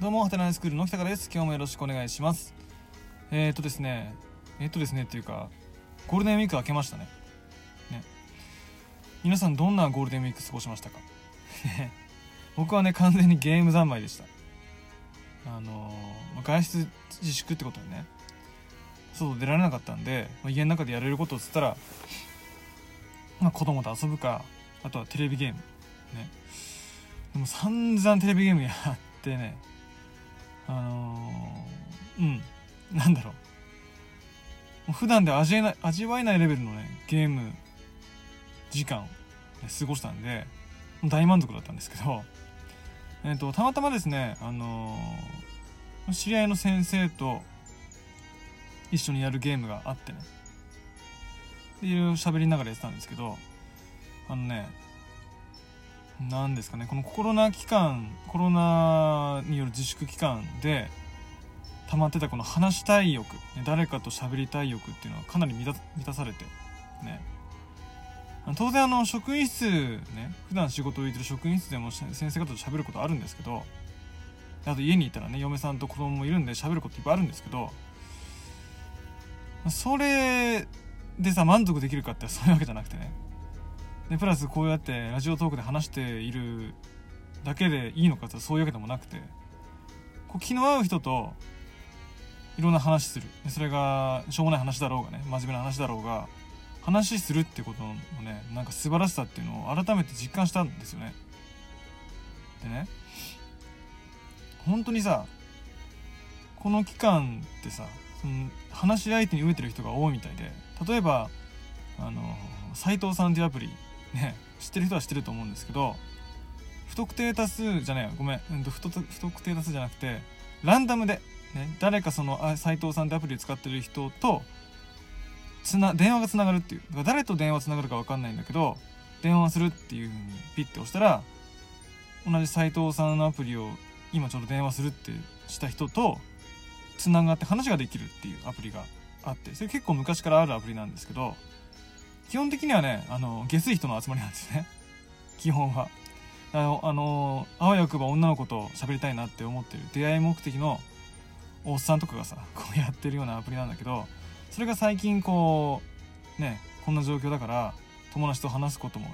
どうも、ハテナイスクールの北からです。今日もよろしくお願いします。えーとですね、えーとですねっていうか、ゴールデンウィーク明けましたね。ね。皆さんどんなゴールデンウィーク過ごしましたか？僕はね、完全にゲーム三昧でした。あのー外出自粛ってことでね、外出られなかったんで、ま家の中でやれることっつったら、まあ子供と遊ぶか、あとはテレビゲーム。ね。でも散々テレビゲームやってね、あのーうん、なんだろう。う普段で味えない味わえないレベルのね、ゲーム時間を、過ごしたんで、大満足だったんですけど、えっ、と、たまたまですね、あのー知り合いの先生と一緒にやるゲームがあってね、でいろいろ喋りながらやってたんですけど、あのね、なんですかね。このコロナ期間コロナによる自粛期間で溜まってたこの話したい欲、ね、誰かと喋りたい欲っていうのはかなり満た満たされてね。当然あの職員室ね普段仕事を行ってる職員室でも先生方と喋ることあるんですけどあと家にいたらね嫁さんと子供もいるんで喋ることいっぱいあるんですけどそれでさ満足できるかってそういうわけじゃなくてね。でプラスこうやってラジオトークで話しているだけでいいのかってそういうわけでもなくてこう気の合う人といろんな話する。でそれがしょうもない話だろうがね真面目な話だろうが話するってことのねなんか素晴らしさっていうのを改めて実感したんですよね。でね本当にさこの期間ってさその話し相手に飢えてる人が多いみたいで例えばあの斎藤さんっていうアプリね知ってる人は知ってると思うんですけど不特定多数じゃないごめん、うんと、不特不特定多数じゃなくてランダムで、ね、誰かその斎藤さんってアプリ使ってる人とつな電話がつながるっていう。だから誰と電話つながるか分かんないんだけど電話するっていう風にピッて押したら同じ斎藤さんのアプリを今ちょうど電話するってした人とつながって話ができるっていうアプリがあってそれ結構昔からあるアプリなんですけど基本的にはね、あの、下水人の集まりなんですね。基本は。あの、あのあわよくば女の子と喋りたいなって思ってる出会い目的のおっさんとかがさ、こうやってるようなアプリなんだけど、それが最近こう、ね、こんな状況だから、友達と話すことも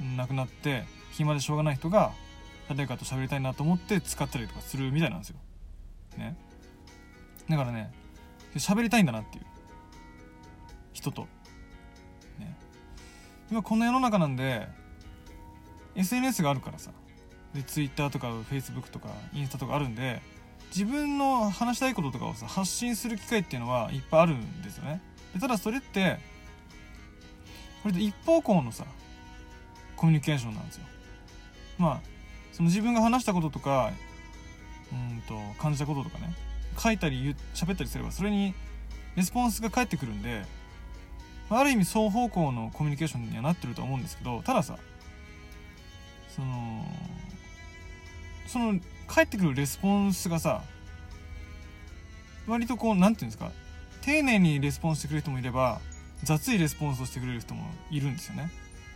ね、なくなって、暇でしょうがない人が、誰かと喋りたいなと思って使ったりとかするみたいなんですよ。ね。だからね、喋りたいんだなっていう。人と。ね。今こんな世の中なんで SNS があるからさ。で Twitter とか Facebook とかインスタとかあるんで自分の話したいこととかをさ発信する機会っていうのはいっぱいあるんですよね。でただそれってこれで一方向のさコミュニケーションなんですよ。まあその自分が話したこととかうんと感じたこととかね書いたり喋ったりすればそれにレスポンスが返ってくるんである意味双方向のコミュニケーションにはなってると思うんですけどたださそのその返ってくるレスポンスがさ割とこう何て言うんですか丁寧にレスポンスしてくれる人もいれば雑いレスポンスをしてくれる人もいるんですよね。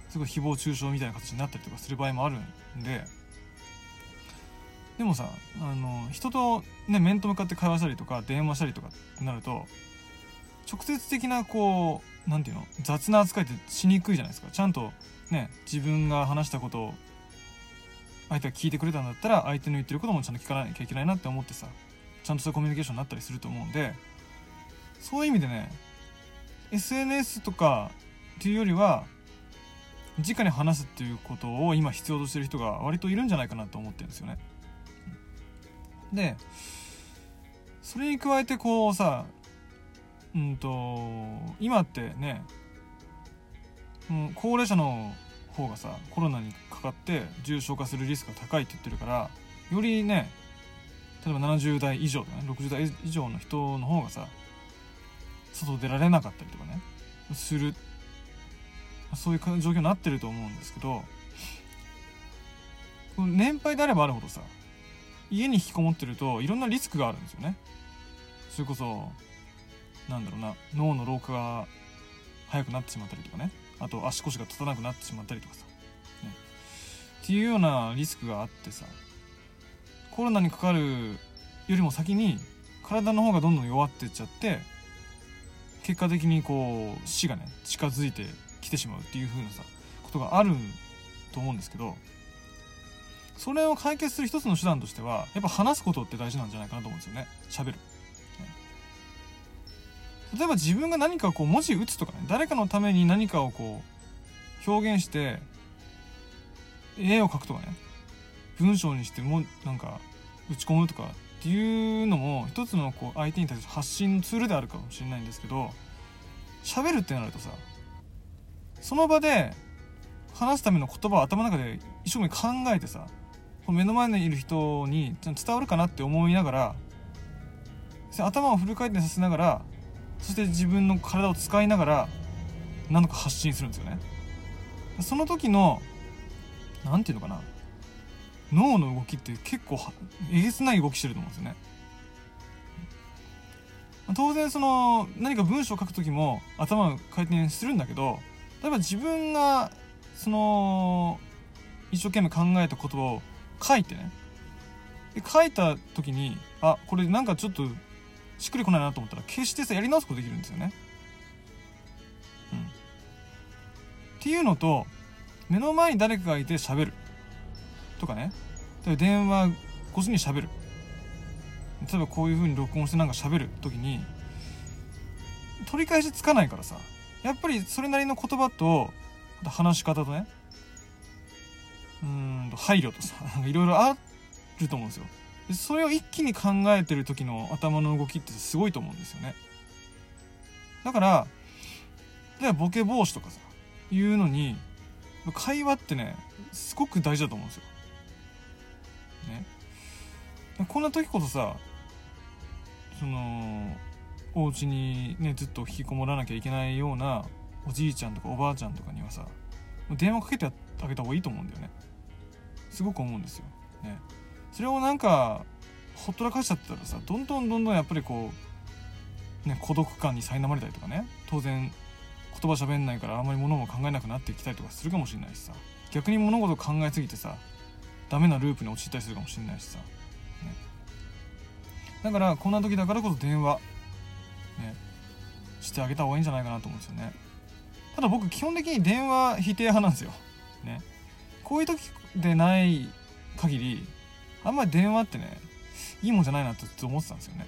すごい誹謗中傷みたいな形になったりとかする場合もあるんで。でもさあの人とね面と向かって会話したりとか電話したりとかってなると直接的なこう何ていうの雑な扱いってしにくいじゃないですか。ちゃんとね自分が話したことを相手が聞いてくれたんだったら相手の言ってることもちゃんと聞かなきゃいけないなって思ってさちゃんとしたコミュニケーションになったりすると思うんでそういう意味でね SNS とかっていうよりは直に話すっていうことを今必要としてる人が割といるんじゃないかなと思ってるんですよね。でそれに加えてこうさうんと今ってね、う、高齢者の方がさコロナにかかって重症化するリスクが高いって言ってるからよりね例えば70代以上とかね60代以上の人の方がさ外出られなかったりとかねするそういう状況になってると思うんですけど年配であればあるほどさ家に引きこもってるといろんなリスクがあるんですよね。それこそなんだろうな脳の老化が早くなってしまったりとかね。あと足腰が立たなくなってしまったりとかさ、ね、っていうようなリスクがあってさ。コロナにかかるよりも先に体の方がどんどん弱ってっちゃって結果的にこう死がね近づいてきてしまうっていう風なさことがあると思うんですけどそれを解決する一つの手段としてはやっぱ話すことって大事なんじゃないかなと思うんですよね。喋る。例えば自分が何かこう文字打つとかね誰かのために何かをこう表現して絵を描くとかね文章にしてもなんか打ち込むとかっていうのも一つのこう相手に対する発信のツールであるかもしれないんですけど喋るってなるとさその場で話すための言葉を頭の中で一生懸命考えてさ目の前にいる人に伝わるかなって思いながら頭をフル回転させながらそして自分の体を使いながら何とか発信するんですよね。その時の何て言うのかな。脳の動きって結構えげつない動きしてると思うんですよね。当然その何か文章を書く時も頭が回転するんだけど例えば自分がその一生懸命考えた言葉を書いてね。で書いた時にあこれなんかちょっとしっくりこないなと思ったら決してさやり直すことできるんですよね。うん、っていうのと目の前に誰かがいて喋る。とかね。電話越しに喋る。例えばこういう風に録音してなんか喋る時に取り返しつかないからさ。やっぱりそれなりの言葉と話し方とね。うんと配慮とさいろいろあると思うんですよ。それを一気に考えてる時の頭の動きってすごいと思うんですよね。だから例えばボケ防止とかさいうのに会話ってねすごく大事だと思うんですよ。ね。こんな時こそさそのお家にねずっと引きこもらなきゃいけないようなおじいちゃんとかおばあちゃんとかにはさ電話かけてあげた方がいいと思うんだよね。すごく思うんですよ。ね。それをなんかほったらかしちゃったらさどんどんどんどんやっぱりこう、ね、孤独感に苛まれたりとかね当然言葉喋んないからあんまり物も考えなくなってきたりとかするかもしれないしさ。逆に物事考えすぎてさダメなループに陥ったりするかもしれないしさ、ね、だからこんな時だからこそ電話、ね、してあげた方がいいんじゃないかなと思うんですよね。ただ僕基本的に電話否定派なんですよ、ね、こういう時でない限りあんまり電話ってねいいもんじゃないなってずっと思ってたんですよね、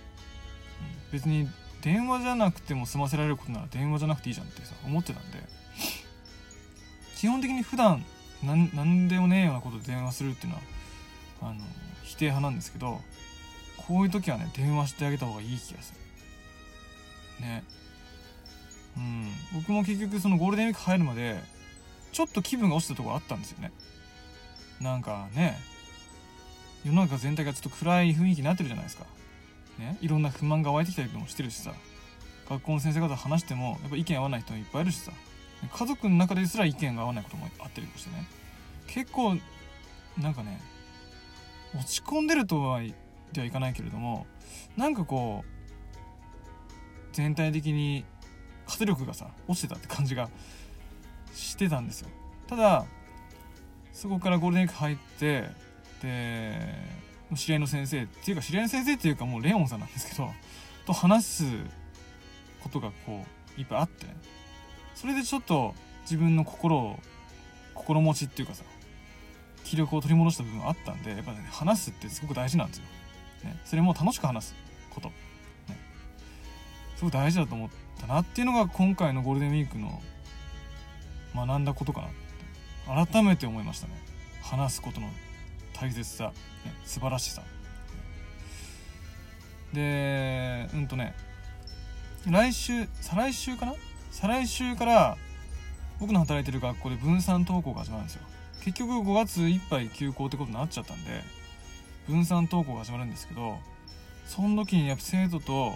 別に電話じゃなくても済ませられることなら電話じゃなくていいじゃんってさ思ってたんで。基本的に普段何でもねえようなことで電話するっていうのはあの否定派なんですけどこういう時はね電話してあげた方がいい気がする。ね。うん。僕も結局そのゴールデンウィーク入るまでちょっと気分が落ちたところあったんですよね。なんかね世の中全体がちょっと暗い雰囲気になってるじゃないですか。ね、いろんな不満が湧いてきたりもしてるしさ。学校の先生方話してもやっぱ意見合わない人もいっぱいいるしさ。家族の中ですら意見が合わないこともあったりとしてね。結構なんかね落ち込んでるとはではいかないけれどもなんかこう全体的に活力がさ落ちてたって感じがしてたんですよ。ただそこからゴールデンウィーク入ってで知り合いの先生っていうか知り合いの先生っていうかもうレオンさんなんですけどと話すことがこういっぱいあってそれでちょっと自分の心を心持ちっていうかさ気力を取り戻した部分あったんでやっぱね話すってすごく大事なんですよ、ね、それも楽しく話すこと、ね、すごく大事だと思ったなっていうのが今回のゴールデンウィークの学んだことかなって改めて思いましたね。話すことの大切さ、ね、素晴らしさ。でうんとね来週再来週かな？再来週から僕の働いてる学校で分散登校が始まるんですよ。結局5月いっぱい休校ってことになっちゃったんで分散登校が始まるんですけどその時にやっぱ生徒と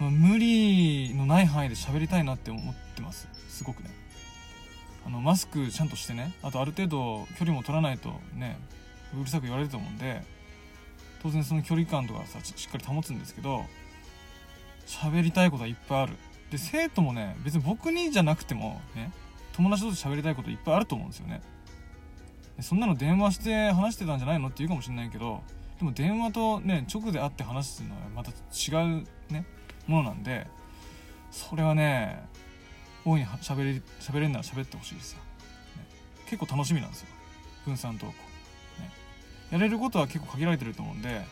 無理のない範囲で喋りたいなって思ってます。すごくね。あのマスクちゃんとしてねあとある程度距離も取らないとねうるさく言われると思うんで当然その距離感とかさしっかり保つんですけど喋りたいことはいっぱいある。で生徒もね別に僕にじゃなくてもね友達と喋りたいこといっぱいあると思うんですよね。そんなの電話して話してたんじゃないのって言うかもしれないけどでも電話とね直で会って話すのはまた違うねものなんでそれはね大いにしゃべり喋れんなら喋ってほしいですよ、ね、結構楽しみなんですよ。分散投稿、ね、やれることは結構限られてると思うんで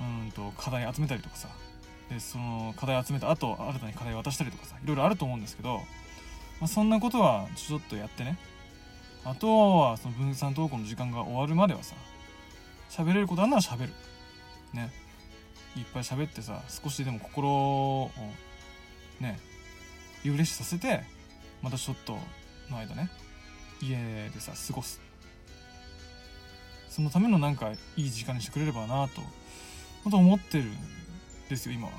うんと課題集めたりとかさ。でその課題集めた後新たに課題渡したりとかさいろいろあると思うんですけど、まあ、そんなことはちょっとやってね。あとはその分散投稿の時間が終わるまではさ喋れることあんなら喋る。ね。いっぱい喋ってさ少しでも心をね。リフレッシュさせてまたちょっとの間ね家でさ過ごす。そのためのなんかいい時間にしてくれればなと本当思ってるんですよ今は。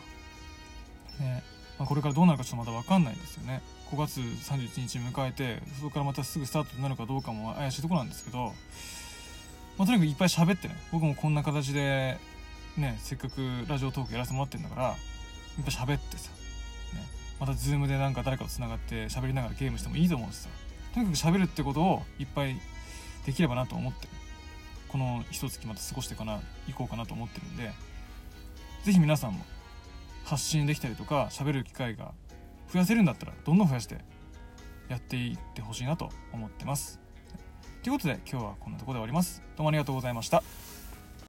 ね。まあ、これからどうなるかちょっとまだ分かんないですよね。5月31日迎えてそこからまたすぐスタートになるかどうかも怪しいとこなんですけどまあ、とにかくいっぱい喋ってね僕もこんな形でねせっかくラジオトークやらせてもらってんだからいっぱい喋ってさ、ね、また Zoom でなんか誰かとつながって喋りながらゲームしてもいいと思うしさとにかく喋るってことをいっぱいできればなと思ってこの一月また過ごしてかな行こうかなと思ってるんで是非皆さんも発信できたりとか喋る機会が増やせるんだったらどんどん増やしてやっていってほしいなと思ってます。ということで今日はこんなとこで終わります。どうもありがとうございました。